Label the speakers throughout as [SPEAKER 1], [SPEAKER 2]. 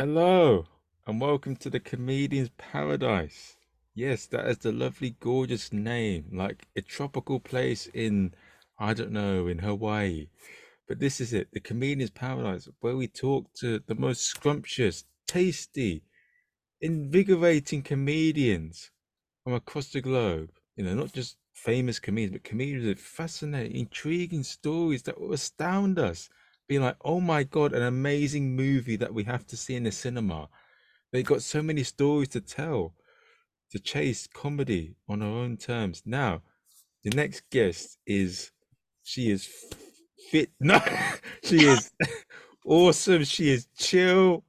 [SPEAKER 1] Hello, and welcome to the Comedian's Paradise. Yes, that is the lovely, gorgeous name, like a tropical place in, I don't know, in Hawaii. But this is it, the Comedian's Paradise, where we talk to the most scrumptious, tasty, invigorating comedians from across the globe. You know, not just famous comedians, but comedians with fascinating, intriguing stories that will astound us. Be like, oh my God, an amazing movie that we have to see in the cinema. They got so many stories to tell, to chase comedy on her own terms. Now, the next guest is, she is fit. No, she is awesome. She is chill.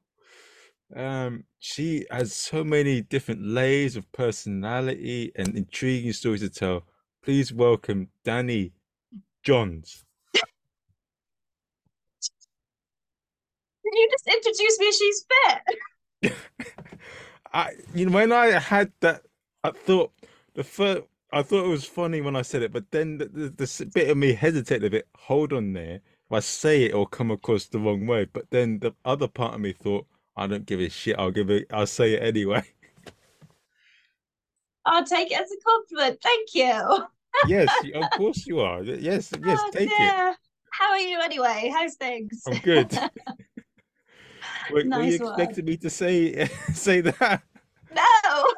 [SPEAKER 1] Um, she has so many different layers of personality and intriguing stories to tell. Please welcome Dani Johns.
[SPEAKER 2] You just introduce me? She's fit.
[SPEAKER 1] I, you know, when I had that, I thought the first, I thought it was funny when I said it, but then the, the, the bit of me hesitated a bit. Hold on there. If I say it, or come across the wrong way. But then the other part of me thought, I don't give a shit. I'll give it. I'll say it anyway.
[SPEAKER 2] I'll take it as a compliment. Thank you.
[SPEAKER 1] yes, of course you are. Yes, yes, oh, take dear. it.
[SPEAKER 2] How are you anyway? How's things?
[SPEAKER 1] I'm good. Were, nice were you expecting me to say say that?
[SPEAKER 2] No.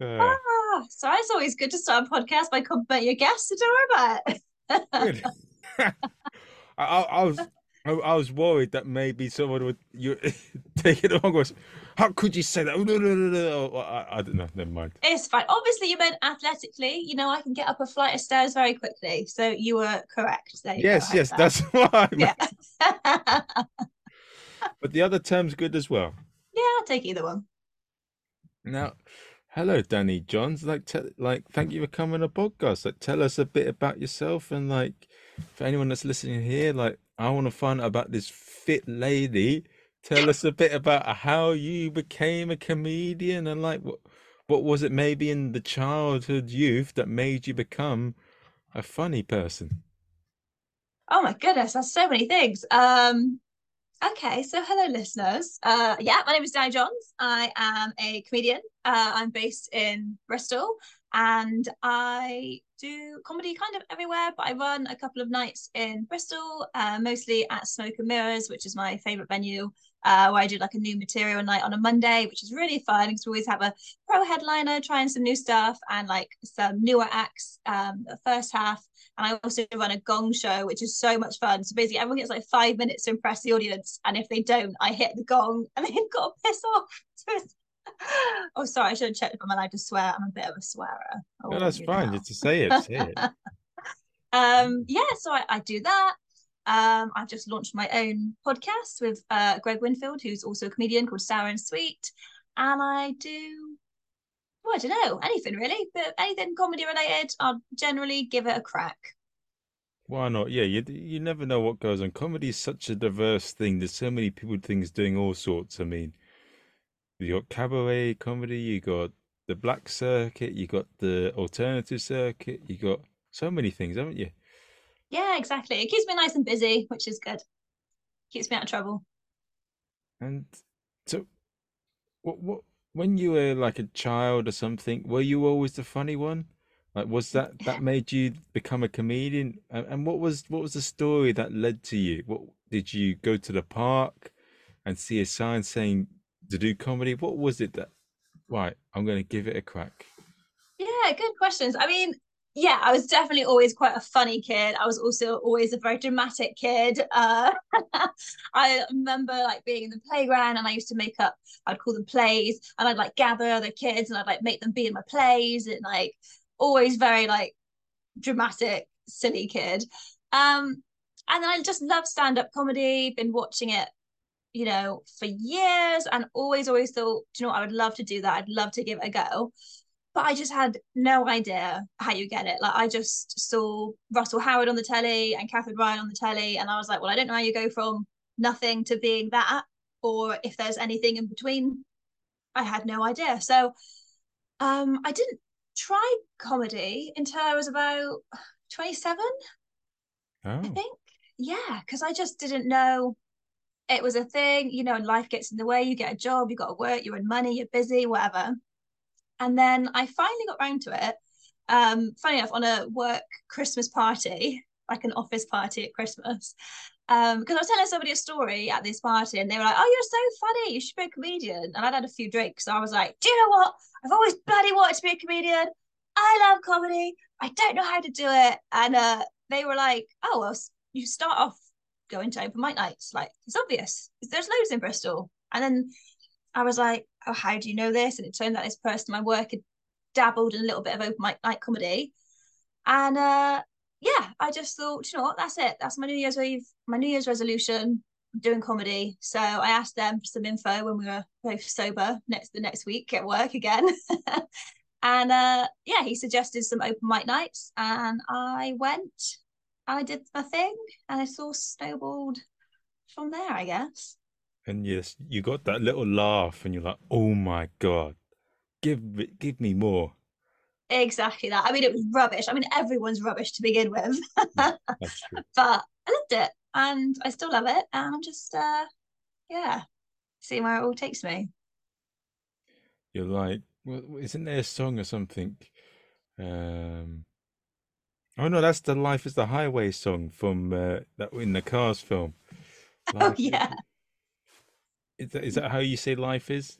[SPEAKER 2] Uh, ah, so it's always good to start a podcast by complimenting your guests. Worry about
[SPEAKER 1] it. I, I, was I, I, was worried that maybe someone would you take it wrong. How could you say that? Oh, no, no, no, no. Oh, I, I, don't know. Never mind.
[SPEAKER 2] It's fine. Obviously, you meant athletically. You know, I can get up a flight of stairs very quickly. So you were correct. There
[SPEAKER 1] yes, yes, that. that's why. Yeah. but the other term's good as well.
[SPEAKER 2] Yeah, I'll take either one.
[SPEAKER 1] Now, hello, Dani Johns. Like, te- like, thank you for coming on the podcast. Like, tell us a bit about yourself and like, for anyone that's listening here, like, I want to find out about this fit lady tell us a bit about how you became a comedian and like what what was it maybe in the childhood youth that made you become a funny person?
[SPEAKER 2] Oh my goodness that's so many things. Um okay so hello listeners. Uh yeah my name is Dani Johns I am a comedian. Uh, I'm based in Bristol and I do comedy kind of everywhere, but I run a couple of nights in Bristol, uh, mostly at Smoke and Mirrors, which is my favorite venue, uh, where I do like a new material night on a Monday, which is really fun because we always have a pro headliner trying some new stuff and like some newer acts um, the first half. And I also run a gong show, which is so much fun. So basically, everyone gets like five minutes to impress the audience. And if they don't, I hit the gong and they've got to piss off. So it's oh, sorry, I should have checked if I'm allowed to swear. I'm a bit of a swearer.
[SPEAKER 1] No, that's fine. Just to say it, say it.
[SPEAKER 2] um, yeah, so I, I do that. Um, I've just launched my own podcast with uh, Greg Winfield, who's also a comedian called Sour and Sweet. And I do, well, I don't know, anything really, but anything comedy related, I'll generally give it a crack.
[SPEAKER 1] Why not? Yeah, you you never know what goes on. Comedy is such a diverse thing. There's so many people, things doing all sorts. I mean, you got cabaret comedy, you got the black circuit, you got the alternative circuit, you got so many things, haven't you?
[SPEAKER 2] Yeah, exactly. It keeps me nice and busy, which is good. Keeps me out of trouble.
[SPEAKER 1] And so, what, what, when you were like a child or something, were you always the funny one? Like, was that that made you become a comedian? And, and what was what was the story that led to you? What did you go to the park and see a sign saying to do comedy? What was it that, right, I'm going to give it a crack?
[SPEAKER 2] Yeah, good questions. I mean, yeah, I was definitely always quite a funny kid. I was also always a very dramatic kid. Uh, I remember like being in the playground and I used to make up, I'd call them plays and I'd like gather other kids and I'd like make them be in my plays and like always very like dramatic, silly kid. Um, and then I just love stand up comedy, been watching it you know, for years and always, always thought, you know what, I would love to do that. I'd love to give it a go. But I just had no idea how you get it. Like I just saw Russell Howard on the telly and Katherine Ryan on the telly, and I was like, well, I don't know how you go from nothing to being that, or if there's anything in between. I had no idea. So um I didn't try comedy until I was about 27. Oh. I think. Yeah, because I just didn't know it was a thing, you know, and life gets in the way. You get a job, you got to work, you earn money, you're busy, whatever. And then I finally got round to it. Um, funny enough, on a work Christmas party, like an office party at Christmas. Um, because I was telling somebody a story at this party and they were like, Oh, you're so funny, you should be a comedian. And I'd had a few drinks. So I was like, Do you know what? I've always bloody wanted to be a comedian. I love comedy. I don't know how to do it. And uh, they were like, Oh, well, you start off going to open mic nights. Like, it's obvious. There's loads in Bristol. And then I was like, Oh, how do you know this? And it turned out this person my work had dabbled in a little bit of open mic night comedy. And uh, yeah, I just thought, you know what, that's it. That's my New Year's Eve, my New Year's resolution, doing comedy. So I asked them for some info when we were both sober next the next week at work again. and uh yeah, he suggested some open mic nights and I went and I did my thing and it all snowballed from there, I guess.
[SPEAKER 1] And yes, you got that little laugh and you're like, oh my God, give me give me more.
[SPEAKER 2] Exactly that. I mean, it was rubbish. I mean, everyone's rubbish to begin with. but I loved it and I still love it. And I'm just, uh, yeah, seeing where it all takes me.
[SPEAKER 1] You're like, well, isn't there a song or something? Um, oh no, that's the "Life Is the Highway" song from uh, that in the Cars film.
[SPEAKER 2] Oh, life oh yeah.
[SPEAKER 1] Is, that is that how you say life is?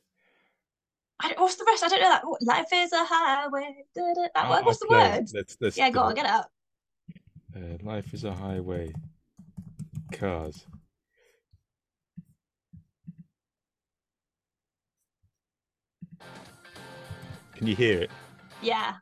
[SPEAKER 2] I, what's the rest? I don't know that. Life is a highway. Da, da, that, oh, what's the word? Let's, let's yeah, go on, get up.
[SPEAKER 1] Uh, life is a highway. Cars. Can you hear it?
[SPEAKER 2] Yeah.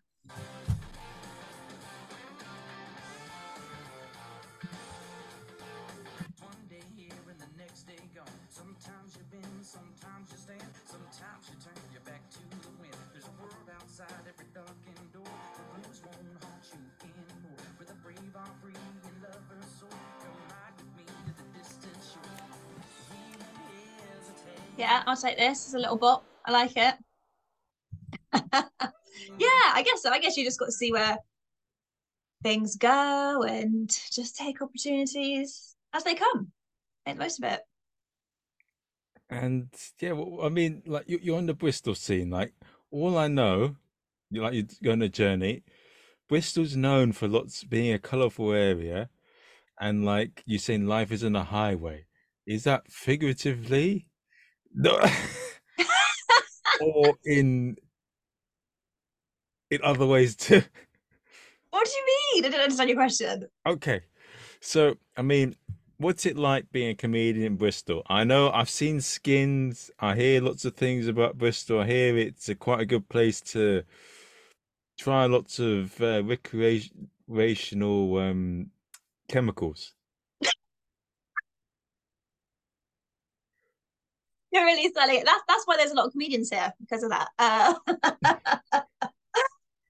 [SPEAKER 2] Yeah, I'll take this as a little bop. I like it. yeah, I guess so. I guess you just got to see where things go and just take opportunities as they come. Make the most of it.
[SPEAKER 1] And yeah, well, I mean, like you're on the Bristol scene. Like all I know, you like you're going a journey. Bristol's known for lots being a colourful area, and like you're saying, life is on a highway. Is that figuratively. or in in other ways too.
[SPEAKER 2] What do you mean? I didn't understand your question.
[SPEAKER 1] Okay. So, I mean, what's it like being a comedian in Bristol? I know I've seen skins. I hear lots of things about Bristol. I hear it's a quite a good place to try lots of uh, recreational um, chemicals.
[SPEAKER 2] Really it. That's that's why there's a lot of comedians here because of that. Uh, um,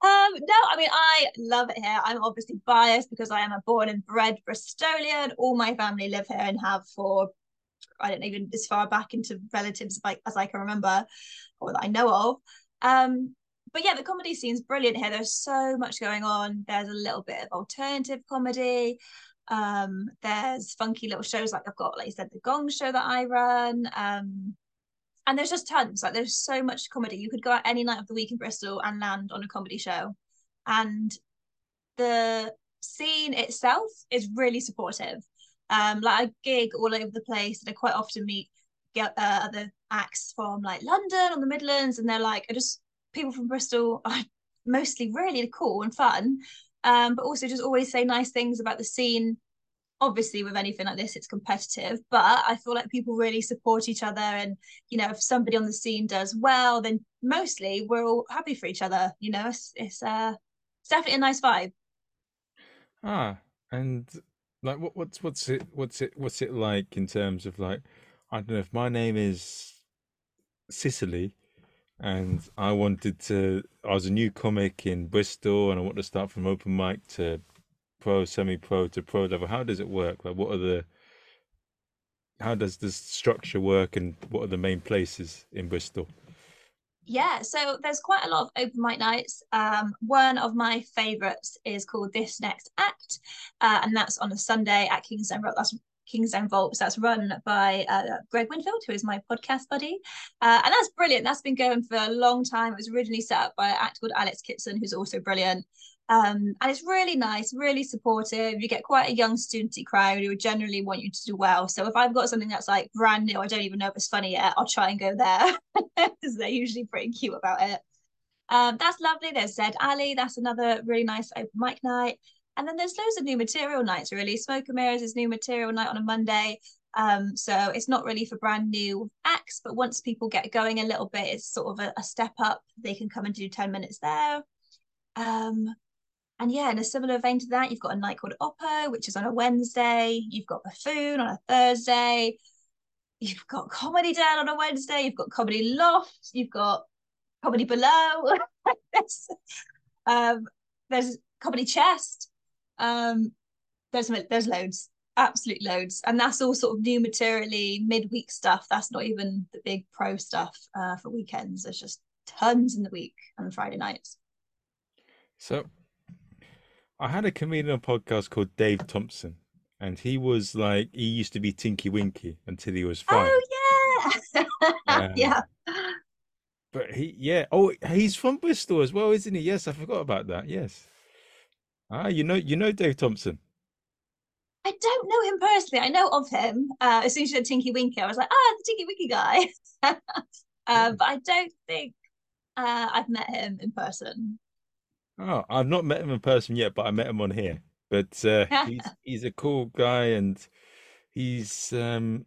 [SPEAKER 2] no, I mean I love it here. I'm obviously biased because I am a born and bred Bristolian. All my family live here and have for I don't even as far back into relatives like as I can remember or that I know of. Um, but yeah, the comedy scene's brilliant here. There's so much going on. There's a little bit of alternative comedy. Um, there's funky little shows like I've got, like you said, the Gong Show that I run. Um, and there's just tons. Like there's so much comedy. You could go out any night of the week in Bristol and land on a comedy show. And the scene itself is really supportive. Um, like I gig all over the place, and I quite often meet get uh, other acts from like London or the Midlands, and they're like, I just people from Bristol are mostly really cool and fun um, but also just always say nice things about the scene. Obviously, with anything like this, it's competitive, but I feel like people really support each other. And, you know, if somebody on the scene does well, then mostly we're all happy for each other. You know, it's, it's, uh, it's definitely a nice vibe.
[SPEAKER 1] Ah, and like, what, what's, what's it, what's it, what's it like in terms of like, I don't know if my name is Cicely and I wanted to. I was a new comic in Bristol, and I wanted to start from open mic to pro, semi-pro to pro level. How does it work? Like, what are the how does this structure work, and what are the main places in Bristol?
[SPEAKER 2] Yeah, so there's quite a lot of open mic nights. Um, one of my favourites is called This Next Act, uh, and that's on a Sunday at Road. That's Kingsdown Vaults. That's run by uh, Greg Winfield, who is my podcast buddy. Uh, and that's brilliant. That's been going for a long time. It was originally set up by an actor called Alex Kitson, who's also brilliant. Um, and it's really nice, really supportive. You get quite a young studenty crowd who generally want you to do well. So if I've got something that's like brand new, I don't even know if it's funny yet, I'll try and go there because they're usually pretty cute about it. Um, that's lovely. There's Zed Alley. That's another really nice open mic night. And then there's loads of new material nights, really. Smoke and Mirrors is new material night on a Monday. Um, so it's not really for brand new acts, but once people get going a little bit, it's sort of a, a step up. They can come and do 10 minutes there. Um, and yeah, in a similar vein to that, you've got a night called Oppo, which is on a Wednesday. You've got Buffoon on a Thursday. You've got Comedy Den on a Wednesday. You've got Comedy Loft. You've got Comedy Below. there's, um, there's Comedy Chest. Um, there's there's loads, absolute loads, and that's all sort of new materially midweek stuff. That's not even the big pro stuff uh, for weekends. There's just tons in the week and Friday nights.
[SPEAKER 1] So, I had a comedian on podcast called Dave Thompson, and he was like he used to be Tinky Winky until he was five.
[SPEAKER 2] Oh yeah, um, yeah.
[SPEAKER 1] But he, yeah. Oh, he's from Bristol as well, isn't he? Yes, I forgot about that. Yes. Ah, you know, you know Dave Thompson.
[SPEAKER 2] I don't know him personally. I know of him. Uh, as soon as you said Tinky Winky, I was like, ah, the Tinky Winky guy. uh, but I don't think uh, I've met him in person.
[SPEAKER 1] Oh, I've not met him in person yet, but I met him on here. But uh, he's he's a cool guy, and he's um,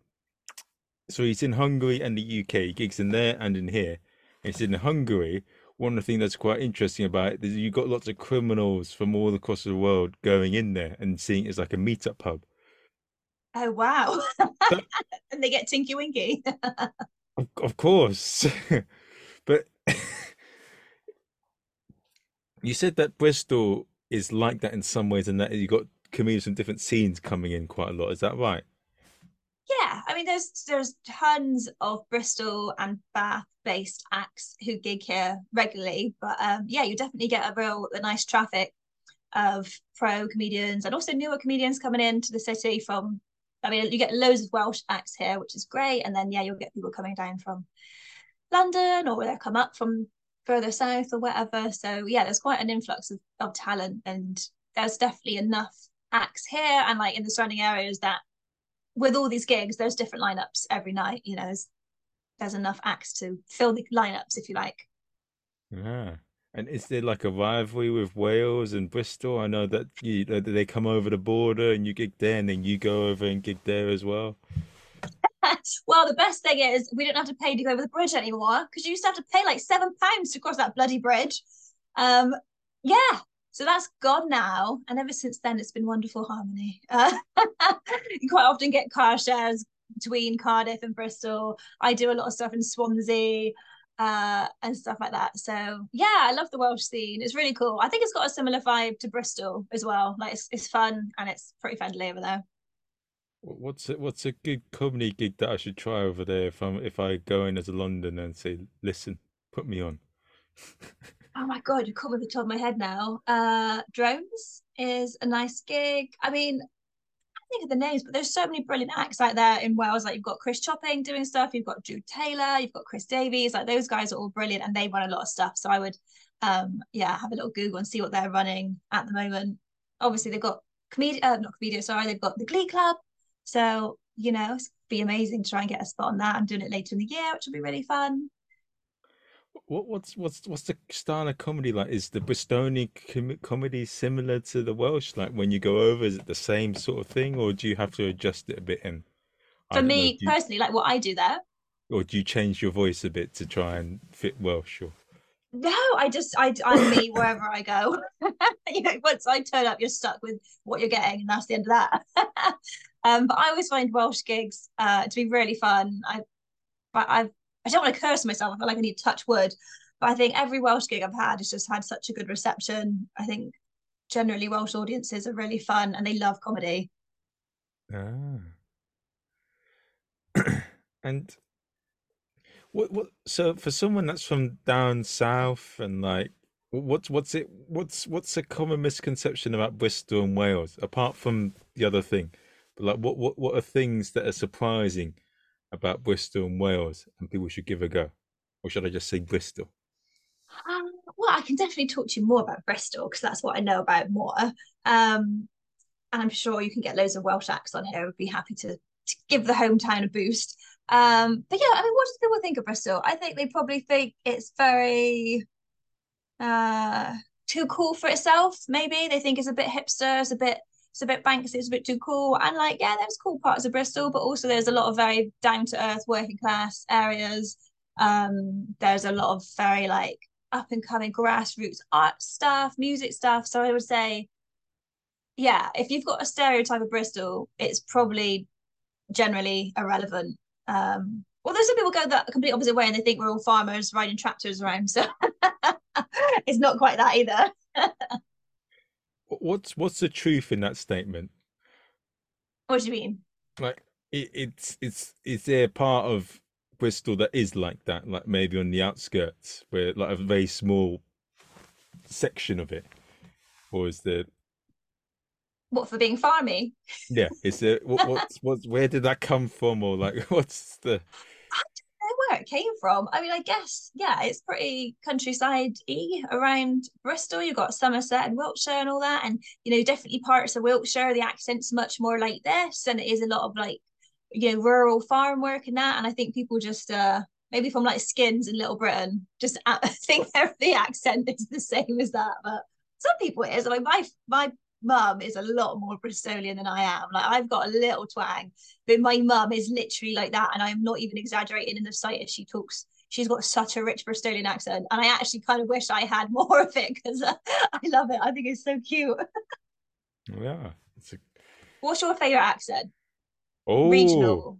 [SPEAKER 1] so he's in Hungary and the UK. He gigs in there and in here. And he's in Hungary one of the things that's quite interesting about it is you've got lots of criminals from all across the world going in there and seeing it as like a meetup hub.
[SPEAKER 2] Oh wow! and they get tinky winky.
[SPEAKER 1] of, of course, but you said that Bristol is like that in some ways, and that you got comedians from different scenes coming in quite a lot. Is that right?
[SPEAKER 2] Yeah, I mean, there's there's tons of Bristol and Bath based acts who gig here regularly, but um, yeah, you definitely get a real a nice traffic of pro comedians and also newer comedians coming into the city from. I mean, you get loads of Welsh acts here, which is great, and then yeah, you'll get people coming down from London or they come up from further south or whatever. So yeah, there's quite an influx of, of talent, and there's definitely enough acts here and like in the surrounding areas that with all these gigs, there's different lineups every night. You know, there's there's enough acts to fill the lineups if you like.
[SPEAKER 1] Yeah. And is there like a rivalry with Wales and Bristol? I know that you know, they come over the border and you gig there, and then you go over and gig there as well.
[SPEAKER 2] well, the best thing is we don't have to pay to go over the bridge anymore because you used to have to pay like seven pounds to cross that bloody bridge. Um, yeah, so that's gone now. And ever since then, it's been wonderful harmony. Uh, you quite often get car shares between Cardiff and Bristol. I do a lot of stuff in Swansea uh, and stuff like that. So yeah, I love the Welsh scene. It's really cool. I think it's got a similar vibe to Bristol as well. Like it's, it's fun and it's pretty friendly over there.
[SPEAKER 1] What's a, what's a good comedy gig that I should try over there if I'm if I go in as a Londoner and say, listen, put me on.
[SPEAKER 2] oh my god, you caught me the top of my head now. Uh, Drones is a nice gig. I mean, I think of the names, but there's so many brilliant acts out there in Wales. Like you've got Chris Chopping doing stuff, you've got Drew Taylor, you've got Chris Davies. Like those guys are all brilliant, and they run a lot of stuff. So I would, um, yeah, have a little Google and see what they're running at the moment. Obviously, they've got comedian, uh, not comedian, sorry, they've got the Glee Club. So you know, it's be amazing to try and get a spot on that. I'm doing it later in the year, which will be really fun.
[SPEAKER 1] What what's what's what's the style of comedy like? Is the Bristolian com- comedy similar to the Welsh? Like when you go over, is it the same sort of thing, or do you have to adjust it a bit? In
[SPEAKER 2] for me know, personally, you, like what I do there,
[SPEAKER 1] or do you change your voice a bit to try and fit Welsh? Or
[SPEAKER 2] no, I just I I'm me wherever I go. you know, once I turn up, you're stuck with what you're getting, and that's the end of that. um, but I always find Welsh gigs uh, to be really fun. I, but I've I don't want to curse myself. I feel like I need to touch wood. But I think every Welsh gig I've had has just had such a good reception. I think generally Welsh audiences are really fun and they love comedy.
[SPEAKER 1] Ah. and what what so for someone that's from down south and like what's what's it what's what's a common misconception about Bristol and Wales apart from the other thing? But like, what what what are things that are surprising about Bristol and Wales, and people should give a go, or should I just say Bristol?
[SPEAKER 2] Um, well, I can definitely talk to you more about Bristol because that's what I know about more. Um, and I'm sure you can get loads of Welsh acts on here. I'd be happy to, to give the hometown a boost. Um, but yeah, I mean, what do people think of Bristol? I think they probably think it's very uh too cool for itself. Maybe they think it's a bit hipster, it's a bit it's a bit Banksy, it's a bit too cool. And like, yeah, there's cool parts of Bristol, but also there's a lot of very down to earth working class areas. Um, there's a lot of very like up and coming grassroots art stuff, music stuff. So I would say, yeah, if you've got a stereotype of Bristol, it's probably generally irrelevant. Um, although some people go the complete opposite way and they think we're all farmers riding tractors around. So it's not quite that either.
[SPEAKER 1] what's what's the truth in that statement?
[SPEAKER 2] What do you mean?
[SPEAKER 1] Like it, it's it's is there part of Bristol that is like that, like maybe on the outskirts, where like a very small section of it, or is there?
[SPEAKER 2] What for being farmy?
[SPEAKER 1] Yeah, is there what, what's what's where did that come from, or like what's the?
[SPEAKER 2] Where it came from. I mean, I guess, yeah, it's pretty countryside y around Bristol. You've got Somerset and Wiltshire and all that. And, you know, definitely parts of Wiltshire, the accent's much more like this. And it is a lot of like, you know, rural farm work and that. And I think people just, uh, maybe from like skins in Little Britain, just think the accent is the same as that. But some people it is. I mean, my my mum is a lot more Bristolian than I am. Like I've got a little twang, but my mum is literally like that, and I'm not even exaggerating in the slightest. She talks. She's got such a rich Bristolian accent, and I actually kind of wish I had more of it because uh, I love it. I think it's so cute.
[SPEAKER 1] yeah. A...
[SPEAKER 2] What's your favorite accent?
[SPEAKER 1] Oh, regional.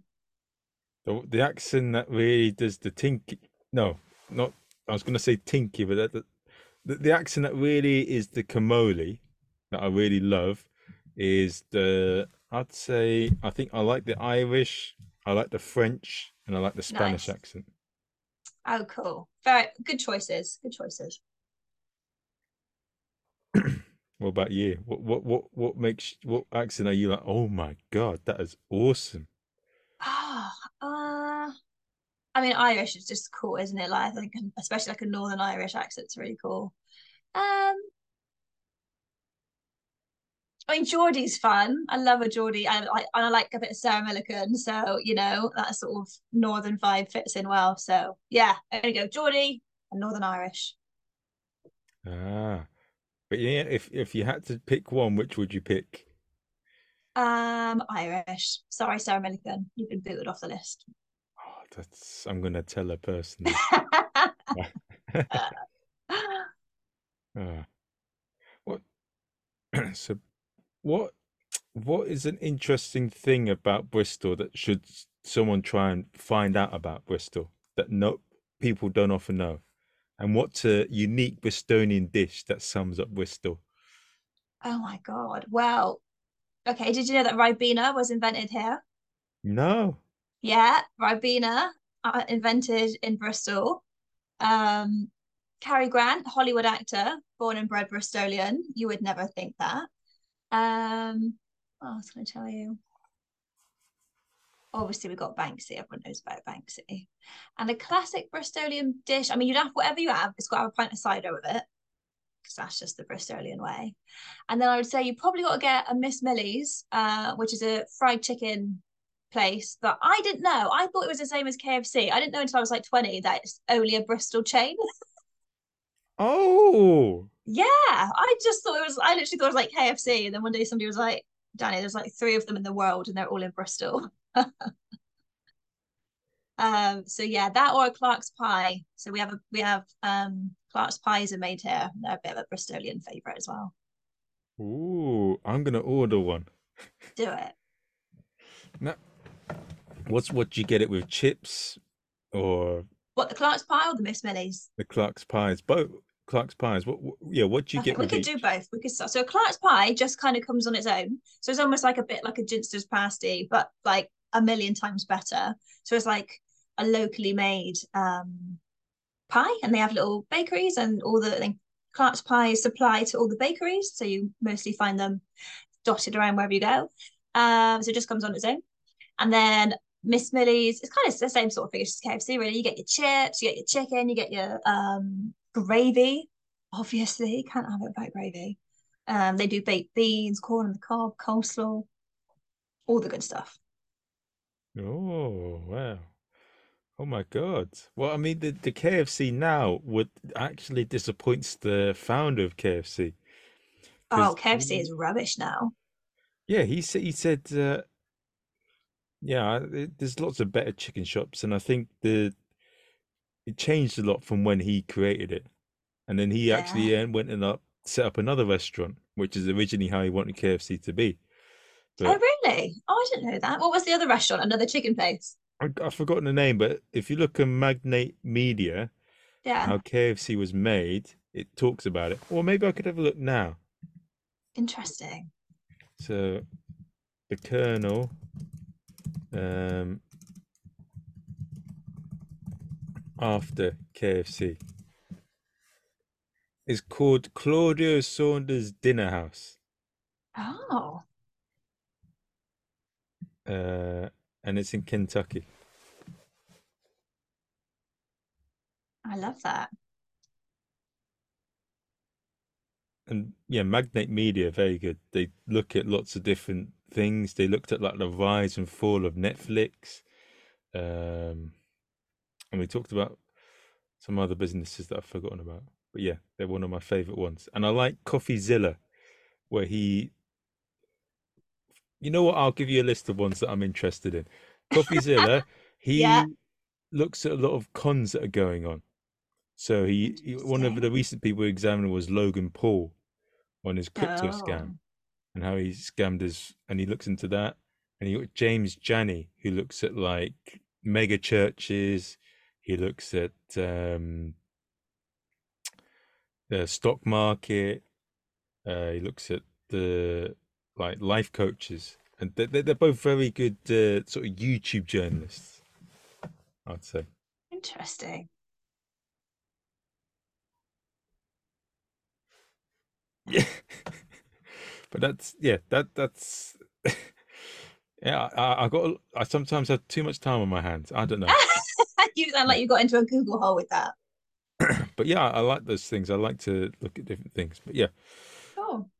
[SPEAKER 1] The, the accent that really does the tinky. No, not. I was going to say tinky, but that, the, the accent that really is the Comolli that I really love is the I'd say I think I like the Irish, I like the French, and I like the Spanish nice. accent.
[SPEAKER 2] Oh, cool! Very good choices. Good choices.
[SPEAKER 1] what about you? What what what what makes what accent are you like? Oh my god, that is awesome.
[SPEAKER 2] Ah, oh, uh, I mean, Irish is just cool, isn't it? Like I think, especially like a Northern Irish accent's really cool. Um, I mean, Geordie's fun. I love a Geordie. I, I, I like a bit of Sarah Millican. So, you know, that sort of northern vibe fits in well. So, yeah, there you go. Geordie and Northern Irish.
[SPEAKER 1] Ah. But yeah, if, if you had to pick one, which would you pick?
[SPEAKER 2] Um, Irish. Sorry, Sarah Millican. You've been booted off the list.
[SPEAKER 1] Oh, that's I'm gonna tell her personally. uh, what so what what is an interesting thing about Bristol that should someone try and find out about Bristol that no people don't often know? And what's a unique Bristolian dish that sums up Bristol?
[SPEAKER 2] Oh my god. Well, okay, did you know that Ribena was invented here?
[SPEAKER 1] No.
[SPEAKER 2] Yeah, Ribena uh, invented in Bristol. Um Cary Grant, Hollywood actor, born and bred Bristolian. You would never think that. Um, what else can I tell you? Obviously, we've got Banksy. Everyone knows about Banksy. And a classic Bristolian dish. I mean, you'd have whatever you have, it's got to have a pint of cider with it because that's just the Bristolian way. And then I would say you probably got to get a Miss Millie's, uh, which is a fried chicken place that I didn't know. I thought it was the same as KFC. I didn't know until I was like 20 that it's only a Bristol chain.
[SPEAKER 1] oh.
[SPEAKER 2] Yeah, I just thought it was. I literally thought it was like KFC, and then one day somebody was like, "Dani, there's like three of them in the world, and they're all in Bristol." um. So yeah, that or a Clark's pie. So we have a we have um Clark's pies are made here. They're a bit of a Bristolian favorite as well.
[SPEAKER 1] Ooh, I'm gonna order one.
[SPEAKER 2] Do it.
[SPEAKER 1] Now, what's what? Do you get it with chips or
[SPEAKER 2] what? The Clark's pie or the Miss Millie's?
[SPEAKER 1] The Clark's pies, both. Clark's pies. What, what yeah, what do you get?
[SPEAKER 2] We could each? do both. We could so Clark's pie just kind of comes on its own. So it's almost like a bit like a Ginster's pasty, but like a million times better. So it's like a locally made um pie, and they have little bakeries and all the like, Clark's pie supply to all the bakeries. So you mostly find them dotted around wherever you go. Um, so it just comes on its own. And then Miss Millie's, it's kind of the same sort of thing as KFC, really. You get your chips, you get your chicken, you get your um, gravy. Obviously, can't have it without gravy. Um, they do baked beans, corn on the cob, coleslaw, all the good stuff.
[SPEAKER 1] Oh, wow. Oh my God. Well, I mean, the, the KFC now would actually disappoints the founder of KFC
[SPEAKER 2] Oh, KFC is rubbish now.
[SPEAKER 1] yeah, he said he said uh, yeah, there's lots of better chicken shops, and I think the it changed a lot from when he created it, and then he
[SPEAKER 2] Yeah.
[SPEAKER 1] actually uh, went and up set up another restaurant, which is originally how he wanted KFC to be.
[SPEAKER 2] Oh, really? Oh, I didn't know that. What was the other restaurant? Another chicken place?
[SPEAKER 1] I, I've forgotten the name. But if you look at Magnates Media,
[SPEAKER 2] Yeah.
[SPEAKER 1] how KFC was made, it talks about it. Or maybe I could have a look now.
[SPEAKER 2] Interesting.
[SPEAKER 1] So the Colonel, um, after KFC is called Claudia Sanders Dinner House,
[SPEAKER 2] Oh,
[SPEAKER 1] uh, and it's in Kentucky.
[SPEAKER 2] I love that.
[SPEAKER 1] And yeah, Magnates Media, very good. They look at lots of different things. They looked at like the rise and fall of Netflix, um, and we talked about some other businesses that I've forgotten about. But yeah, they're one of my favorite ones. And I like CoffeeZilla, where he, you know what? I'll give you a list of ones that I'm interested in. CoffeeZilla,
[SPEAKER 2] Yeah.
[SPEAKER 1] he looks at a lot of cons that are going on. So he, he one of the recent people he examined was Logan Paul on his crypto scam
[SPEAKER 2] Oh,
[SPEAKER 1] and how he scammed his, and he looks into that. And you got James Jani, who looks at like mega churches. He looks at um, the stock market. Uh, he looks at the like life coaches, and they're, they're both very good uh, sort of YouTube journalists, I'd say.
[SPEAKER 2] interesting.
[SPEAKER 1] Yeah, but that's yeah, that that's yeah. I, I got I sometimes have too much time on my hands. I don't know,
[SPEAKER 2] You sound like you got into a Google hole with that.
[SPEAKER 1] but yeah, I like those things. I like to look at different things. But yeah,
[SPEAKER 2] Cool.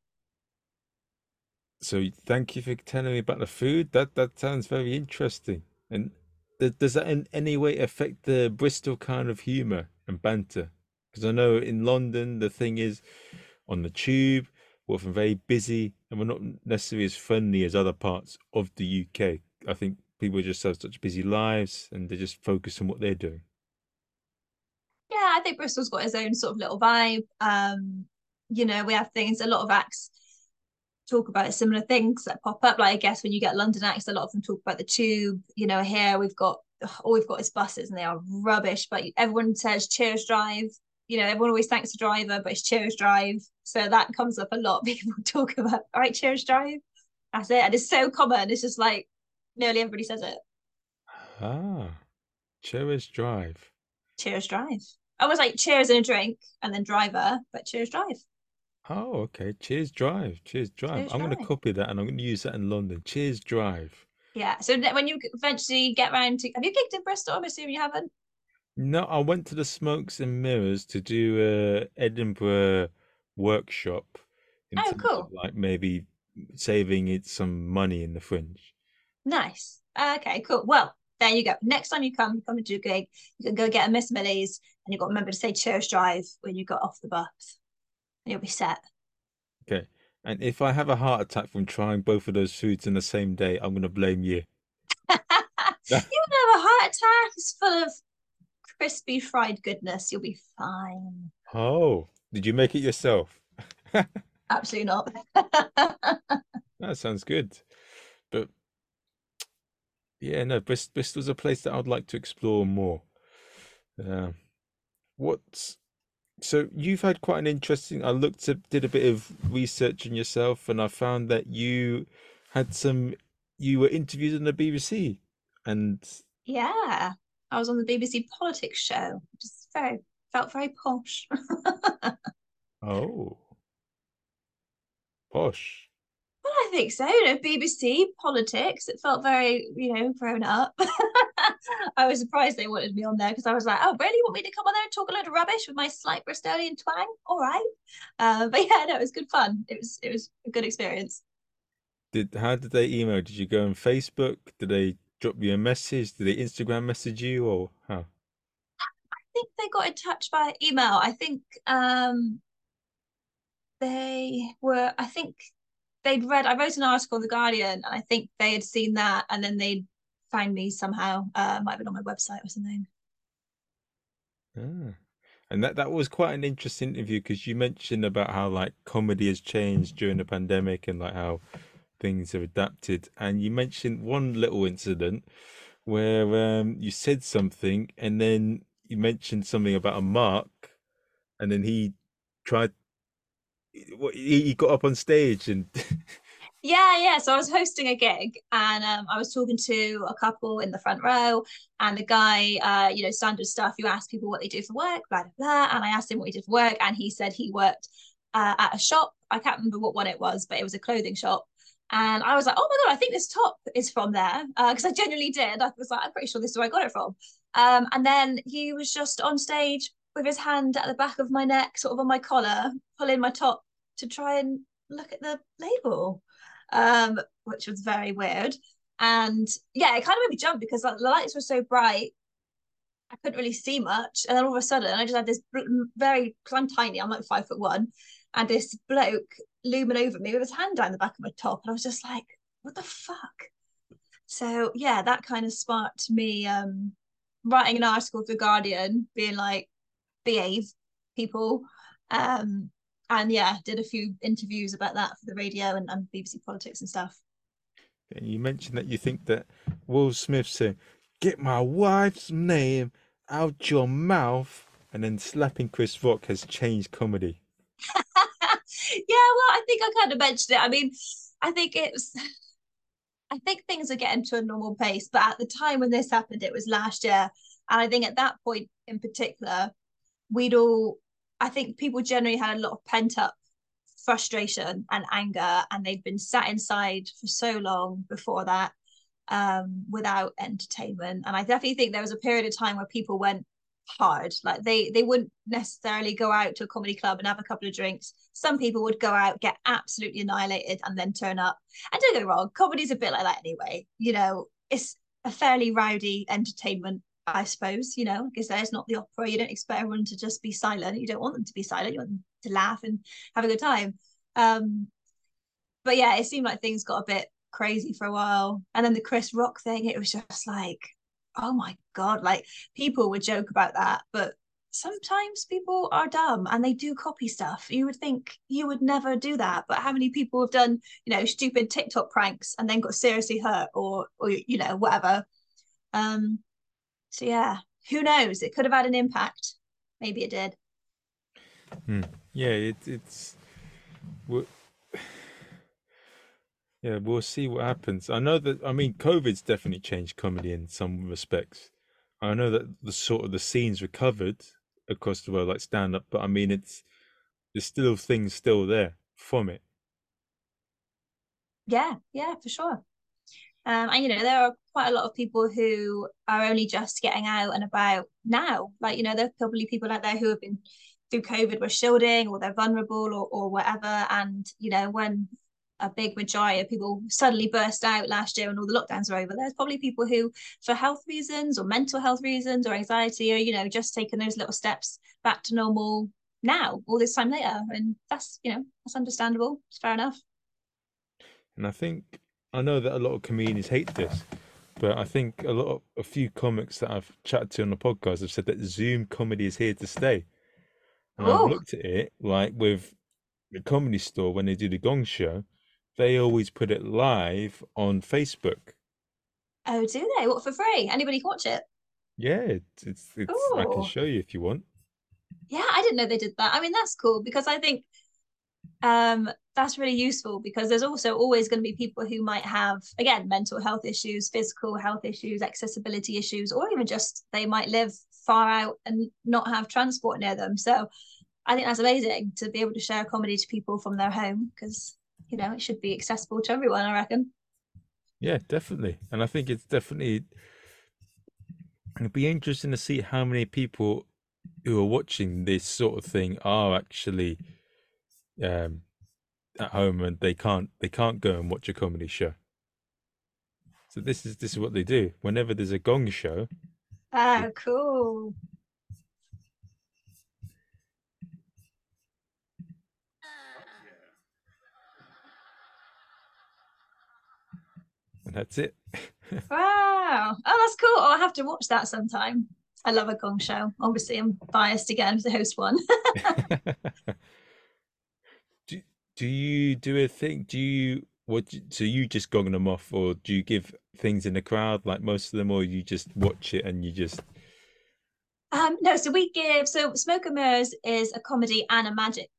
[SPEAKER 1] so thank you for telling me about the food. That that sounds very interesting. And does that in any way affect the Bristol kind of humor and banter? Because I know in London the thing is on the tube, we're often very busy and we're not necessarily as friendly as other parts of the UK. I think people just have such busy lives and they just focus on what they're doing.
[SPEAKER 2] Yeah, I think Bristol's got its own sort of little vibe. Um, you know, we have things, a lot of acts talk about similar things that pop up. Like I guess when you get London acts, a lot of them talk about the tube. You know, here we've got all we've got is buses and they are rubbish. But everyone says Cheers Drive. You know, everyone always thanks the driver, but it's Cheers Drive. So that comes up a lot. People talk about all right, Cheers Drive. That's it. And it's so common. It's just like nearly everybody says it.
[SPEAKER 1] Ah, Cherries Drive.
[SPEAKER 2] Cheers Drive. Almost like cheers and a drink and then driver, but Cheers Drive.
[SPEAKER 1] Oh, okay. Cheers Drive. Cheers Drive.
[SPEAKER 2] Cheers
[SPEAKER 1] I'm going to copy that and I'm going to use that in London. Cheers Drive.
[SPEAKER 2] Yeah. So when you eventually get round to, have you gigged in Bristol? I'm assuming you haven't.
[SPEAKER 1] No, I went to the Smokes and Mirrors to do a Edinburgh workshop
[SPEAKER 2] Oh, cool.
[SPEAKER 1] like maybe saving it some money in the fringe.
[SPEAKER 2] Nice. Okay, cool. Well, there you go. Next time you come, you come and do a gig, you can go get a Miss Millie's and you've got to remember to say Cheers Drive when you got off the bus and you'll be set.
[SPEAKER 1] Okay. And if I have a heart attack from trying both of those foods in the same day, I'm going to blame you.
[SPEAKER 2] you won't have a heart attack. It's full of crispy fried goodness. You'll be fine.
[SPEAKER 1] Oh, did you make it yourself?
[SPEAKER 2] Absolutely not.
[SPEAKER 1] That sounds good. Yeah, no, Bris Bristol's a place that I'd like to explore more. Um, what's so you've had quite an interesting. I looked at, did a bit of research on yourself, and I found that you had some. You were interviewed on the BBC, and
[SPEAKER 2] yeah. I was on the BBC Politics show, just very felt very posh.
[SPEAKER 1] oh, posh.
[SPEAKER 2] Think so. You know, BBC politics. It felt very, you know, grown up. I was surprised they wanted me on there because I was like, "Oh, really? You want me to come on there and talk a load of rubbish with my slight Bristolian twang?" All right. Uh, but yeah, no, it was good fun. It was it was a good experience.
[SPEAKER 1] Did how did they email? Did you go on Facebook? Did they drop you a message? Did they Instagram message you or how?
[SPEAKER 2] I think they got in touch by email. I think um they were. I think they'd read. I wrote an article in the Guardian, and I think they had seen that, and then they'd find me somehow. Uh, might have been on my website or something.
[SPEAKER 1] Ah. And that that was quite an interesting interview because you mentioned about how like comedy has changed during the pandemic and like how things have adapted. And you mentioned one little incident where um, you said something and then you mentioned something about a mark, and then he tried. He, got up on stage and
[SPEAKER 2] Yeah, yeah. So I was hosting a gig and um, I was talking to a couple in the front row, and the guy, uh, you know, standard stuff. You ask people what they do for work, blah blah blah. And I asked him what he did for work, and he said he worked uh, at a shop. I can't remember what one it was, but it was a clothing shop. And I was like, oh my god, I think this top is from there because uh, I genuinely did. I was like, I'm pretty sure this is where I got it from. Um, and then he was just on stage with his hand at the back of my neck, sort of on my collar, pulling my top to try and look at the label um, which was very weird. And yeah, it kind of made me jump because like, the lights were so bright. I couldn't really see much. And then all of a sudden, I just had this very, because I'm tiny, I'm like five foot one, and this bloke looming over me with his hand down the back of my top. And I was just like, what the fuck? So yeah, that kind of sparked me um, writing an article for The Guardian, being like, behave, people. Um, and yeah, did a few interviews about that for the radio and, and BBC Politics and stuff.
[SPEAKER 1] And you mentioned that you think that Will Smith saying, "Get my wife's name out your mouth," and then slapping Chris Rock has changed comedy.
[SPEAKER 2] yeah, well, I think I kind of mentioned it. I mean, I think it's. I think things are getting to a normal pace, but at the time when this happened, it was last year, and I think at that point in particular, we'd all I think people generally had a lot of pent up frustration and anger, and they'd been sat inside for so long before that um, without entertainment. And I definitely think there was a period of time where people went hard. Like they they wouldn't necessarily go out to a comedy club and have a couple of drinks. Some people would go out, get absolutely annihilated, and then turn up. And don't get wrong, comedy's a bit like that anyway. You know, it's a fairly rowdy entertainment I suppose, you know, because there's not the opera. You don't expect everyone to just be silent. You don't want them to be silent. You want them to laugh and have a good time. Um, but yeah, it seemed like things got a bit crazy for a while. And then the Chris Rock thing, it was just like, oh my God, like people would joke about that, but sometimes people are dumb and they do copy stuff. You would think you would never do that, but how many people have done, you know, stupid TikTok pranks and then got seriously hurt or or you know, whatever. Um, so yeah, who knows? It could have had an impact. Maybe it did.
[SPEAKER 1] Hmm. Yeah, it, it's. We'll, yeah, we'll see what happens. I know that. I mean, COVID's definitely changed comedy in some respects. I know that the sort of the scenes recovered across the world, like stand up, but I mean, it's there's still things still there from it.
[SPEAKER 2] Yeah, yeah, for sure. Um, and you know, there are quite a lot of people who are only just getting out and about now. Like, you know, there are probably people out there who have been through COVID were shielding or they're vulnerable or, or whatever. And, you know, when a big majority of people suddenly burst out last year and all the lockdowns are over, there's probably people who, for health reasons or mental health reasons or anxiety, or, you know, just taking those little steps back to normal now, all this time later. And that's, you know, that's understandable. It's fair enough.
[SPEAKER 1] And I think I know that a lot of comedians hate this, but I think a lot of a few comics that I've chatted to on the podcast have said that Zoom comedy is here to stay. And oh. I've looked at it like with the comedy store when they do the Gong Show, they always put it live on Facebook.
[SPEAKER 2] Oh, do they? What for free? Anybody can watch it?
[SPEAKER 1] Yeah, it's, it's, it's I can show you if you want.
[SPEAKER 2] Yeah, I didn't know they did that. I mean, that's cool because I think um that's really useful because there's also always going to be people who might have again mental health issues physical health issues accessibility issues or even just they might live far out and not have transport near them so i think that's amazing to be able to share comedy to people from their home because you know, it should be accessible to everyone, I reckon.
[SPEAKER 1] Yeah, definitely. And I think it's definitely it'd be interesting to see how many people who are watching this sort of thing are actually um at home and they can't they can't go and watch a comedy show. So this is this is what they do. Whenever there's a gong show.
[SPEAKER 2] Ah, cool.
[SPEAKER 1] And that's it.
[SPEAKER 2] wow. Oh, that's cool. Oh, I'll have to watch that sometime. I love a gong show. Obviously, I'm biased again to host one.
[SPEAKER 1] do, you do a thing? Do you what? So you just gong them off, or do you give things in the crowd like most of them, or you just watch it and you just?
[SPEAKER 2] Um, no, so we give so Smoke and Mirrors is a comedy and a magic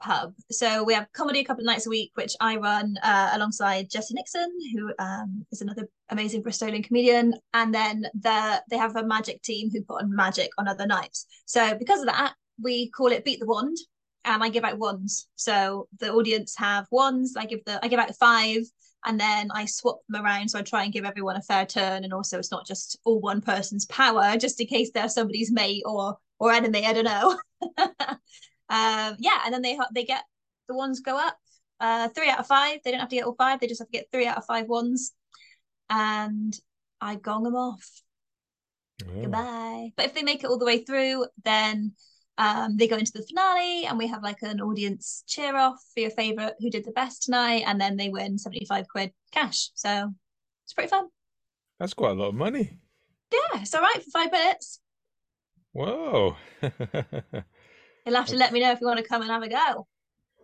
[SPEAKER 2] pub. So we have comedy a couple of nights a week, which I run uh, alongside Jesse Nixon, who um, is another amazing Bristolian comedian. And then the, they have a magic team who put on magic on other nights. So because of that, we call it Beat the Wand, and I give out wands. So the audience have wands. I give the I give out five, and then I swap them around. So I try and give everyone a fair turn, and also it's not just all one person's power, just in case they're somebody's mate or or enemy. I don't know. Um, yeah, and then they they get the ones go up uh, three out of five. They don't have to get all five; they just have to get three out of five ones, and I gong them off. Oh. Goodbye. But if they make it all the way through, then um, they go into the finale, and we have like an audience cheer off for your favorite who did the best tonight, and then they win seventy five quid cash. So it's pretty fun.
[SPEAKER 1] That's quite a lot of money.
[SPEAKER 2] Yeah, it's all right for five minutes.
[SPEAKER 1] Whoa.
[SPEAKER 2] You'll have to let me know if you want to come and have a go.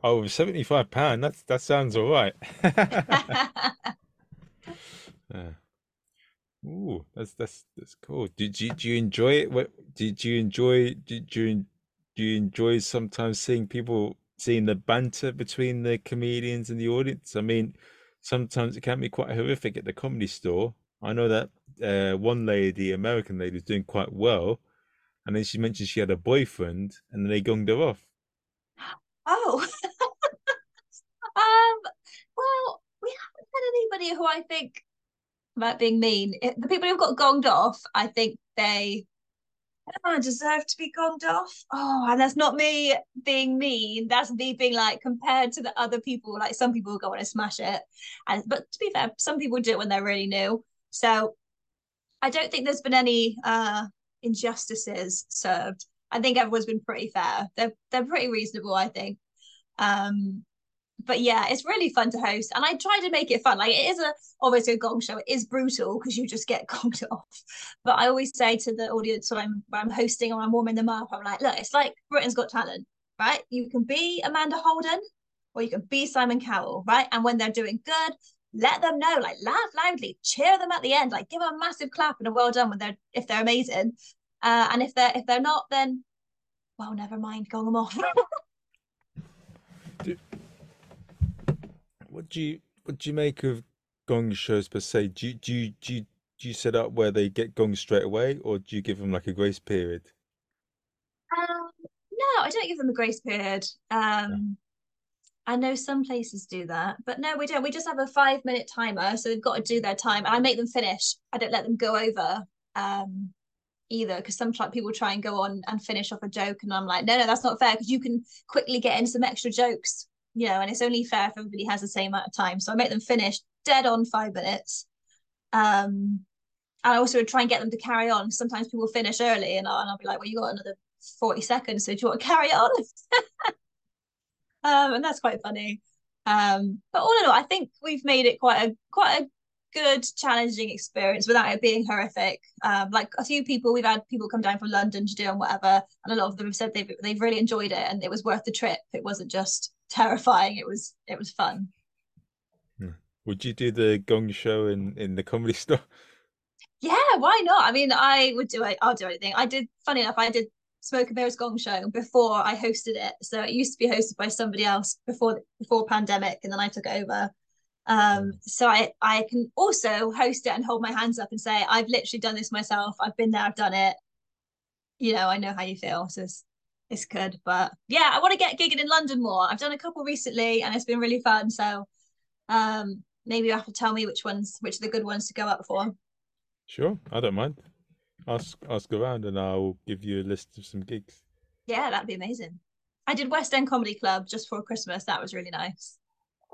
[SPEAKER 1] Oh, 75 pound. That's that sounds all right. yeah. Ooh, that's that's that's cool. Did you do you enjoy it? What did you enjoy? Did you do you enjoy sometimes seeing people seeing the banter between the comedians and the audience? I mean, sometimes it can be quite horrific at the comedy store. I know that uh, one lady, American lady, was doing quite well, and then she mentioned she had a boyfriend, and then they gonged her off.
[SPEAKER 2] Oh, um, well, we haven't had anybody who I think about being mean. The people who've got gonged off, I think they oh, deserve to be gonged off. Oh, and that's not me being mean. That's me being like compared to the other people. Like some people go on and smash it, and but to be fair, some people do it when they're really new. So I don't think there's been any uh injustices served. I think everyone's been pretty fair. They're they're pretty reasonable, I think. Um, but yeah, it's really fun to host, and I try to make it fun. Like it is a obviously a gong show. It is brutal because you just get gonged off. But I always say to the audience when I'm when I'm hosting or I'm warming them up, I'm like, look, it's like Britain's Got Talent, right? You can be Amanda Holden, or you can be Simon Cowell, right? And when they're doing good, let them know, like laugh loudly, cheer them at the end, like give them a massive clap and a well done when they're if they're amazing. Uh, and if they're if they're not, then well, never mind, gong them off.
[SPEAKER 1] what do you what do you make of gong shows per se? Do you do you, do you, do you set up where they get gong straight away, or do you give them like a grace period?
[SPEAKER 2] Um, no, I don't give them a grace period. Um, I know some places do that, but no, we don't. We just have a five minute timer, so they've got to do their time, and I make them finish. I don't let them go over um, either, because some people try and go on and finish off a joke, and I'm like, no, no, that's not fair, because you can quickly get in some extra jokes, you know, and it's only fair if everybody has the same amount of time. So I make them finish dead on five minutes. Um, and I also try and get them to carry on. Sometimes people finish early, and I'll, and I'll be like, well, you got another forty seconds, so do you want to carry on? um, and that's quite funny. Um, but all in all, I think we've made it quite a quite a good, challenging experience without it being horrific. Um, like a few people, we've had people come down from London to do and whatever, and a lot of them have said they've they've really enjoyed it and it was worth the trip. It wasn't just terrifying; it was it was fun.
[SPEAKER 1] Hmm. Would you do the gong show in in the comedy store?
[SPEAKER 2] Yeah, why not? I mean, I would do it. I'll do anything. I did. Funny enough, I did Smoke and Mirrors Gong Show before I hosted it. So it used to be hosted by somebody else before before pandemic, and then I took it over. Um, so I I can also host it and hold my hands up and say I've literally done this myself. I've been there, I've done it. You know, I know how you feel. So it's it's good. But yeah, I want to get gigging in London more. I've done a couple recently and it's been really fun. So um maybe you have to tell me which ones which are the good ones to go up for.
[SPEAKER 1] Sure, I don't mind. Ask ask around and I'll give you a list of some gigs.
[SPEAKER 2] Yeah, that'd be amazing. I did West End Comedy Club just for Christmas. That was really nice.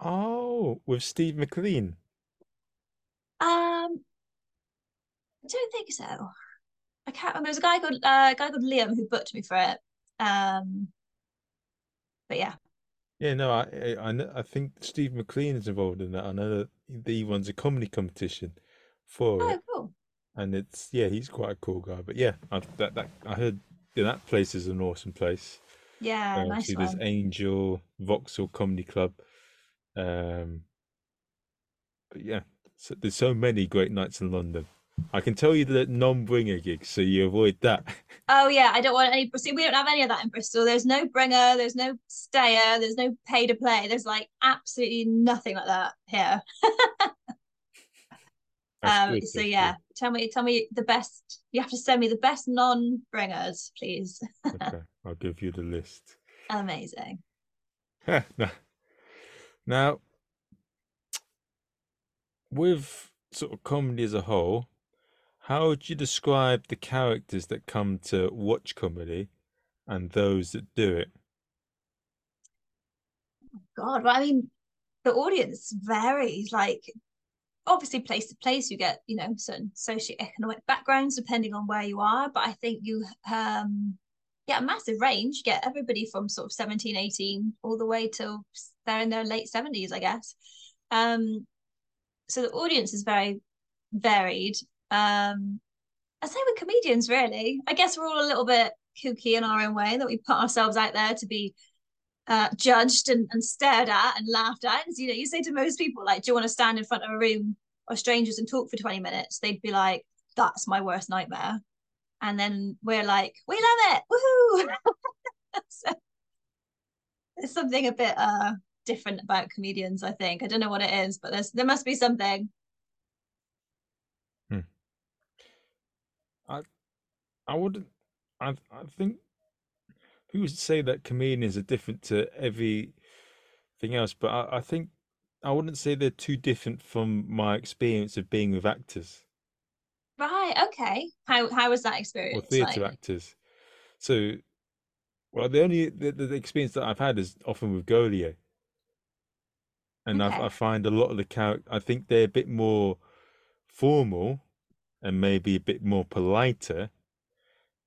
[SPEAKER 1] Oh, with Steve McLean.
[SPEAKER 2] Um I don't think so. I can't remember. There was a guy called uh, a guy called Liam who booked me for it. Um, but yeah.
[SPEAKER 1] Yeah, no, I I, I, think Steve McLean is involved in that. I know that he runs a comedy competition for
[SPEAKER 2] Oh,
[SPEAKER 1] it,
[SPEAKER 2] cool.
[SPEAKER 1] and it's yeah, he's quite a cool guy. But yeah, I that that I heard yeah, that place is an awesome place.
[SPEAKER 2] Yeah,
[SPEAKER 1] Uh,
[SPEAKER 2] nice
[SPEAKER 1] obviously, there's
[SPEAKER 2] one.
[SPEAKER 1] Angel, Vauxhall Comedy Club. Um, but yeah, so there's so many great nights in London. I can tell you the non-bringer gigs, so you avoid that.
[SPEAKER 2] Oh yeah, I don't want any. See, we don't have any of that in Bristol. There's no bringer. There's no stayer. There's no pay to play. There's like absolutely nothing like that here. Um,
[SPEAKER 1] good.
[SPEAKER 2] so yeah, tell me, tell me the best. You have to send me the best non-bringers, please.
[SPEAKER 1] Okay, I'll give you the list.
[SPEAKER 2] Amazing.
[SPEAKER 1] Now, with sort of comedy as a whole, how would you describe the characters that come to watch comedy and those that do it?
[SPEAKER 2] God, well, I mean, the audience varies. Like obviously place to place you get you know certain socioeconomic backgrounds depending on where you are but i think you um get a massive range you get everybody from sort of 17 18 all the way till they're in their late 70s i guess um so the audience is very varied um i say with comedians really i guess we're all a little bit kooky in our own way that we put ourselves out there to be uh, judged and, and stared at and laughed at. And, you know, you say to most people, like, do you want to stand in front of a room of strangers and talk for 20 minutes? They'd be like, that's my worst nightmare. And then we're like, we love it. Woohoo. so there's something a bit uh different about comedians, I think. I don't know what it is, but there's there must be something.
[SPEAKER 1] Hmm. I I wouldn't I I think who would say that comedians are different to everything else, but I, I think I wouldn't say they're too different from my experience of being with actors
[SPEAKER 2] Right, okay. How how was that
[SPEAKER 1] or
[SPEAKER 2] experience
[SPEAKER 1] theatre
[SPEAKER 2] like?
[SPEAKER 1] actors. So, well, the only the, the experience that I've had is often with Goliath, and I, I find a lot of the character. I think they're a bit more formal and maybe a bit more politer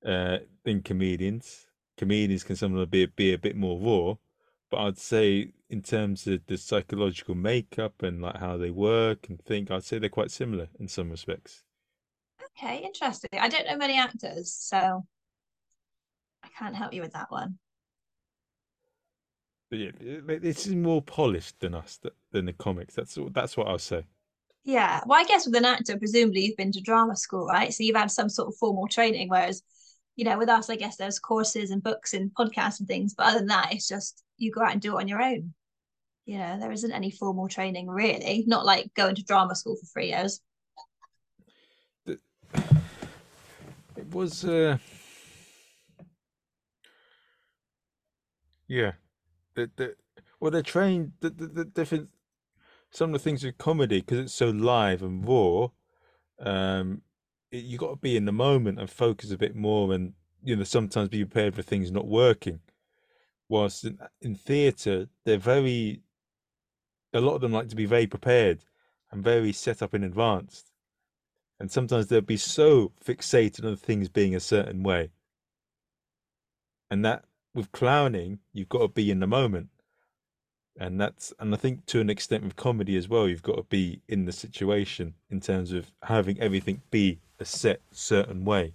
[SPEAKER 1] uh, than comedians. Comedians can sometimes be be a bit more raw, but I'd say in terms of the psychological makeup and like how they work and think, I'd say they're quite similar in some respects.
[SPEAKER 2] Okay, interesting. I don't know many actors, so I can't help you with that one.
[SPEAKER 1] But yeah, this is more polished than us than the comics. That's that's what I'll say.
[SPEAKER 2] Yeah. Well, I guess with an actor, presumably you've been to drama school, right? So you've had some sort of formal training, whereas, you know, with us, I guess there's courses and books and podcasts and things. But other than that, it's just you go out and do it on your own. You know, there isn't any formal training really, not like going to drama school for three years.
[SPEAKER 1] It was uh yeah. The the well they're trained the, the, the different some of the things with comedy because it's so live and raw um you got to be in the moment and focus a bit more and you know sometimes be prepared for things not working. Whilst in, in theatre they're very a lot of them like to be very prepared and very set up in advance and sometimes they'll be so fixated on things being a certain way. And that with clowning you've got to be in the moment and that's and i think to an extent with comedy as well you've got to be in the situation in terms of having everything be a set certain way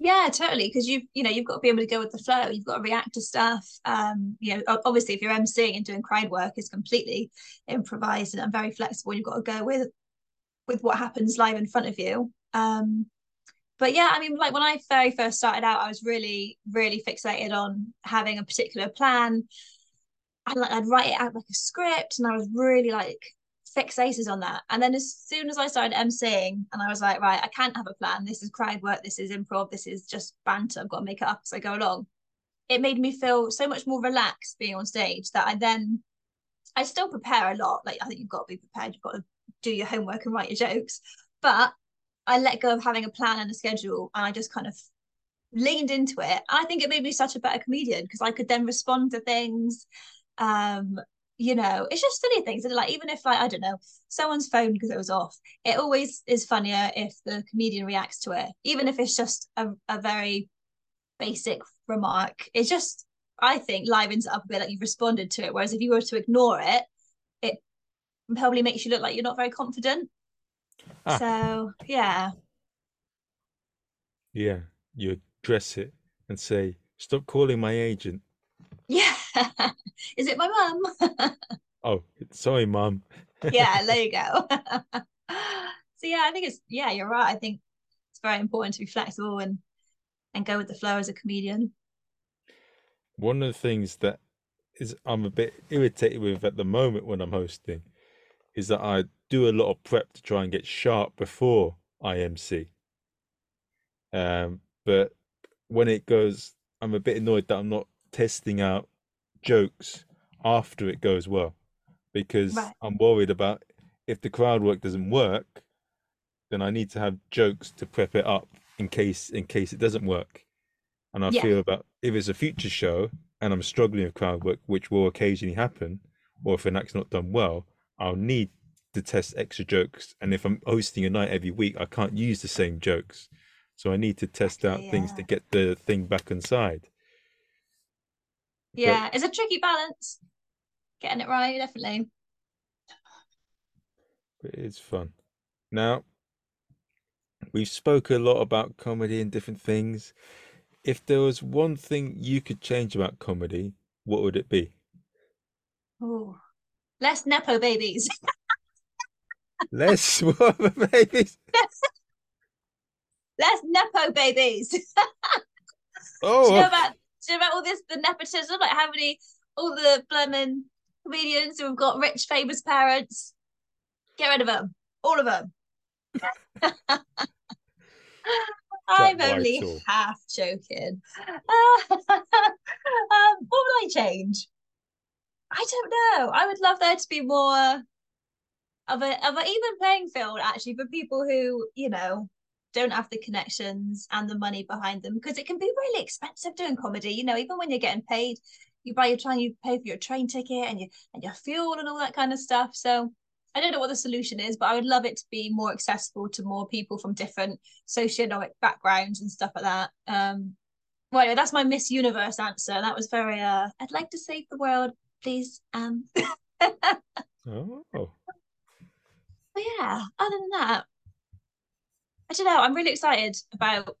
[SPEAKER 2] Yeah, totally. Because you've, you know, you've got to be able to go with the flow. You've got to react to stuff. Um, you know, obviously, if you're emceeing and doing crowd work, is completely improvised and, very flexible. You've got to go with with what happens live in front of you. Um, but yeah, I mean, like when I very first started out, I was really, really fixated on having a particular plan. I'd like I'd write it out like a script, and I was really like fixated on that. And then as soon as I started emceeing, and I was like, right, I can't have a plan. This is crowd work. This is improv. This is just banter. I've got to make it up as I go along. it made me feel so much more relaxed being on stage that I then I still prepare a lot. Like I think you've got to be prepared. You've got to do your homework and write your jokes. But I let go of having a plan and a schedule and I just kind of leaned into it. And I think it made me such a better comedian because I could then respond to things. Um, you know, it's just funny things. And like even if like, I don't know, someone's phone because it was off, it always is funnier if the comedian reacts to it, even if it's just a, a very basic remark. It just I think livens up a bit like you've responded to it. Whereas if you were to ignore it, it probably makes you look like you're not very confident. Ah. So yeah.
[SPEAKER 1] Yeah. You address it and say, Stop calling my agent.
[SPEAKER 2] Yeah. Is it my mum?
[SPEAKER 1] oh, sorry, mum.
[SPEAKER 2] yeah, there you go. so yeah, I think it's yeah, you're right. I think it's very important to be flexible and and go with the flow as a comedian.
[SPEAKER 1] One of the things that is I'm a bit irritated with at the moment when I'm hosting is that I do a lot of prep to try and get sharp before IMC. Um, but when it goes, I'm a bit annoyed that I'm not testing out jokes after it goes well because right. I'm worried about if the crowd work doesn't work, then I need to have jokes to prep it up in case in case it doesn't work. And I yeah. feel about if it's a future show and I'm struggling with crowd work, which will occasionally happen, or if an act's not done well, I'll need to test extra jokes. And if I'm hosting a night every week, I can't use the same jokes. So I need to test out yeah. things to get the thing back inside.
[SPEAKER 2] Yeah, but, it's a tricky balance. Getting it right, definitely.
[SPEAKER 1] But it's fun. Now, we've spoke a lot about comedy and different things. If there was one thing you could change about comedy, what would it be?
[SPEAKER 2] Oh, less nepo babies.
[SPEAKER 1] less what babies?
[SPEAKER 2] less nepo babies.
[SPEAKER 1] oh,
[SPEAKER 2] you know about you know about all this the nepotism? Like how many all the blooming comedians who have got rich, famous parents? Get rid of them, all of them. I'm only half joking. Uh, um, what would I change? I don't know. I would love there to be more of a of an even playing field actually for people who you know don't have the connections and the money behind them because it can be really expensive doing comedy. You know, even when you're getting paid, you buy your train, you pay for your train ticket and you and your fuel and all that kind of stuff. So I don't know what the solution is, but I would love it to be more accessible to more people from different socioeconomic backgrounds and stuff like that. Um, well, anyway, that's my Miss Universe answer. That was very. Uh, I'd like to save the world, please. Um.
[SPEAKER 1] oh.
[SPEAKER 2] But yeah. Other than that, I don't know. I'm really excited about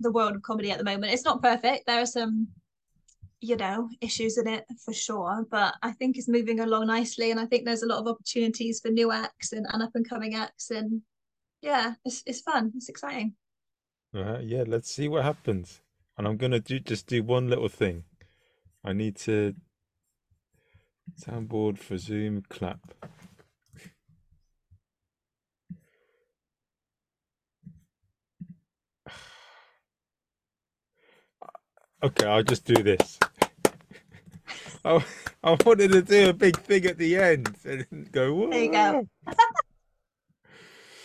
[SPEAKER 2] the world of comedy at the moment. It's not perfect. There are some you know issues in it for sure but i think it's moving along nicely and i think there's a lot of opportunities for new acts and, and up and coming acts and yeah it's, it's fun it's exciting
[SPEAKER 1] uh, yeah let's see what happens and i'm gonna do just do one little thing i need to soundboard for zoom clap Okay, I'll just do this. I, I wanted to do a big thing at the end and go, Whoa.
[SPEAKER 2] There you go.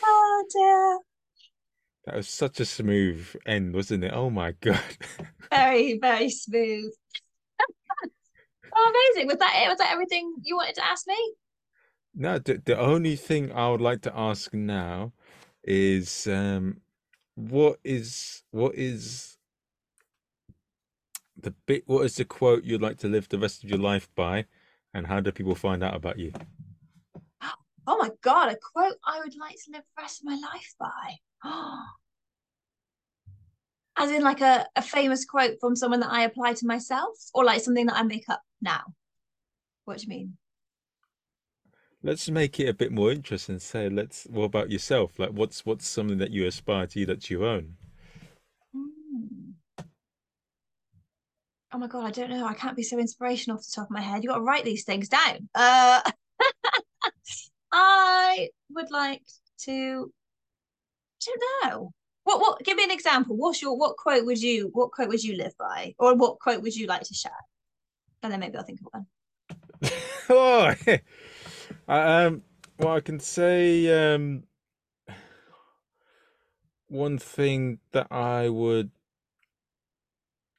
[SPEAKER 2] oh dear.
[SPEAKER 1] That was such a smooth end, wasn't it? Oh my god.
[SPEAKER 2] very, very smooth. oh, amazing. Was that it? Was that everything you wanted to ask me?
[SPEAKER 1] No, the, the only thing I would like to ask now is um what is what is the bit what is the quote you'd like to live the rest of your life by and how do people find out about you?
[SPEAKER 2] Oh my god a quote i would like to live the rest of my life by. As in like a, a famous quote from someone that i apply to myself or like something that i make up now. What do you mean?
[SPEAKER 1] Let's make it a bit more interesting. Say let's what about yourself? Like what's what's something that you aspire to that you own
[SPEAKER 2] oh my god, I don't know. I can't be so inspirational off the top of my head. You got to write these things down. Uh, I would like to. I don't know. What what give me an example. What's your what quote would you what quote would you live by? Or what quote would you like to share? And then maybe I'll think of one.
[SPEAKER 1] oh, um, well, I can say um, one thing that I would,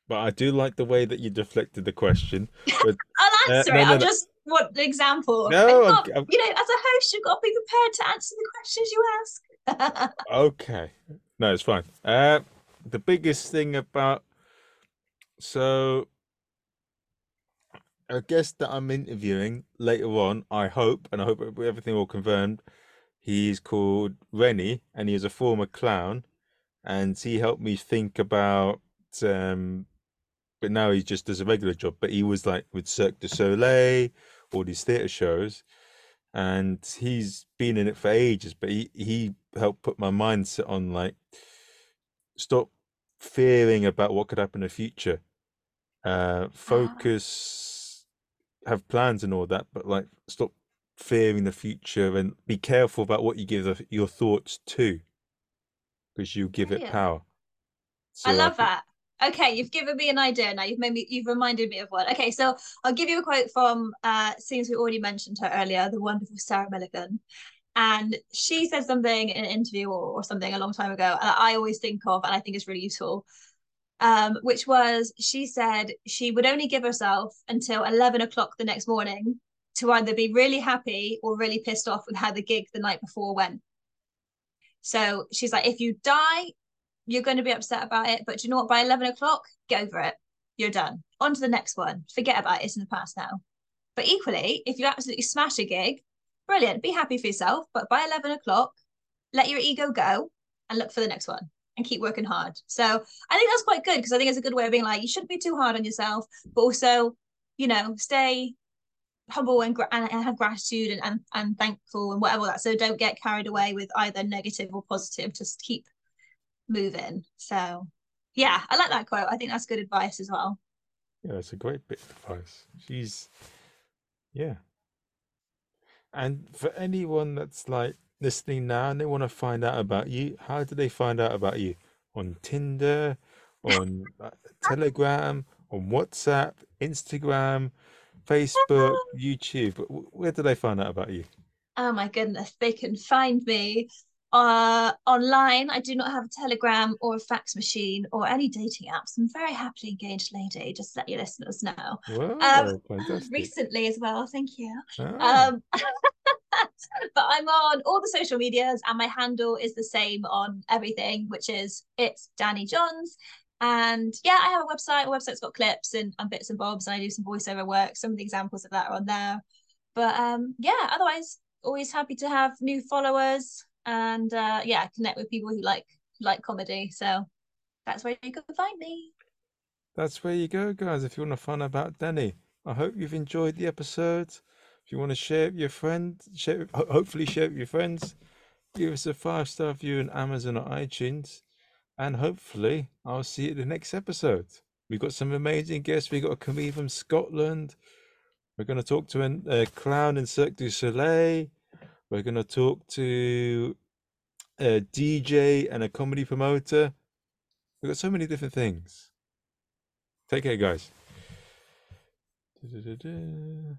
[SPEAKER 1] but I do like the way that you deflected the question. But
[SPEAKER 2] I'll
[SPEAKER 1] uh,
[SPEAKER 2] answer
[SPEAKER 1] no,
[SPEAKER 2] it.
[SPEAKER 1] no,
[SPEAKER 2] I'll just want the example.
[SPEAKER 1] No,
[SPEAKER 2] It's
[SPEAKER 1] I'm- I'm-
[SPEAKER 2] you know, as a host, you've got to be prepared to answer the questions you ask.
[SPEAKER 1] Okay. No, it's fine. Uh, the biggest thing about so a guest that I'm interviewing later on, I hope, and I hope everything will confirmed. He's called Rennie, and he is a former clown, and he helped me think about. Um, but now he just does a regular job. But he was like with Cirque du Soleil, all these theatre shows, and he's been in it for ages. But he he helped put my mindset on like stop fearing about what could happen in the future. Uh, focus, have plans and all that, but like stop fearing the future and be careful about what you give the, your thoughts to, because you give it
[SPEAKER 2] Brilliant.
[SPEAKER 1] power.
[SPEAKER 2] I
[SPEAKER 1] So
[SPEAKER 2] love
[SPEAKER 1] think-
[SPEAKER 2] that. Okay, you've given me an idea now. You've made me you've reminded me of one. Okay, so I'll give you a quote from uh since we already mentioned her earlier, the wonderful Sarah Millican. And she said something in an interview or, or something a long time ago, and I always think of, and I think is really useful. Um, which was she said she would only give herself until 11 o'clock the next morning to either be really happy or really pissed off with how the gig the night before went. So she's like, if you die, you're going to be upset about it. But you know what? By 11 o'clock, get over it. You're done. On to the next one. Forget about it. It's in the past now. But equally, if you absolutely smash a gig, brilliant. Be happy for yourself. But by 11 o'clock, let your ego go and look for the next one and keep working hard. So I think that's quite good because I think it's a good way of being like, you shouldn't be too hard on yourself, but also, you know, stay humble and, and have gratitude and, and, and thankful and whatever that. So don't get carried away with either negative or positive. Just keep moving. So yeah, I like that quote. I think that's good advice as well.
[SPEAKER 1] Yeah, that's a great bit of advice. She's, yeah. And for anyone that's like listening now and they want to find out about you, how do they find out about you? On Tinder, on uh, Telegram, on WhatsApp, Instagram, Facebook, YouTube. Where do they find out about you?
[SPEAKER 2] Oh my goodness, they can find me uh online. I do not have a telegram or a fax machine or any dating apps. I'm a very happily engaged lady, just to let your listeners know.
[SPEAKER 1] Fantastic.
[SPEAKER 2] Recently as well, thank you.
[SPEAKER 1] Ah,
[SPEAKER 2] Um, but I'm on all the social medias, and my handle is the same on everything, which is it's Dani Johns. And yeah, I have a website. A website's got clips and, and bits and bobs, and I do some voiceover work. Some of the examples of that are on there. But um, yeah, otherwise, always happy to have new followers and uh, yeah, connect with people who like like comedy. So that's where you can find me.
[SPEAKER 1] That's where you go, guys, if you want to find out about Dani. I hope you've enjoyed the episode. If you want to share it with your friends, share hopefully share it with your friends. Give us a five star review on Amazon or iTunes. And hopefully, I'll see you at the next episode. We've got some amazing guests. We've got a comedian from Scotland. We're going to talk to a clown in Cirque du Soleil. We're going to talk to uh, a DJ and a comedy promoter. We've got so many different things. Take care, guys. Du-du-du-du.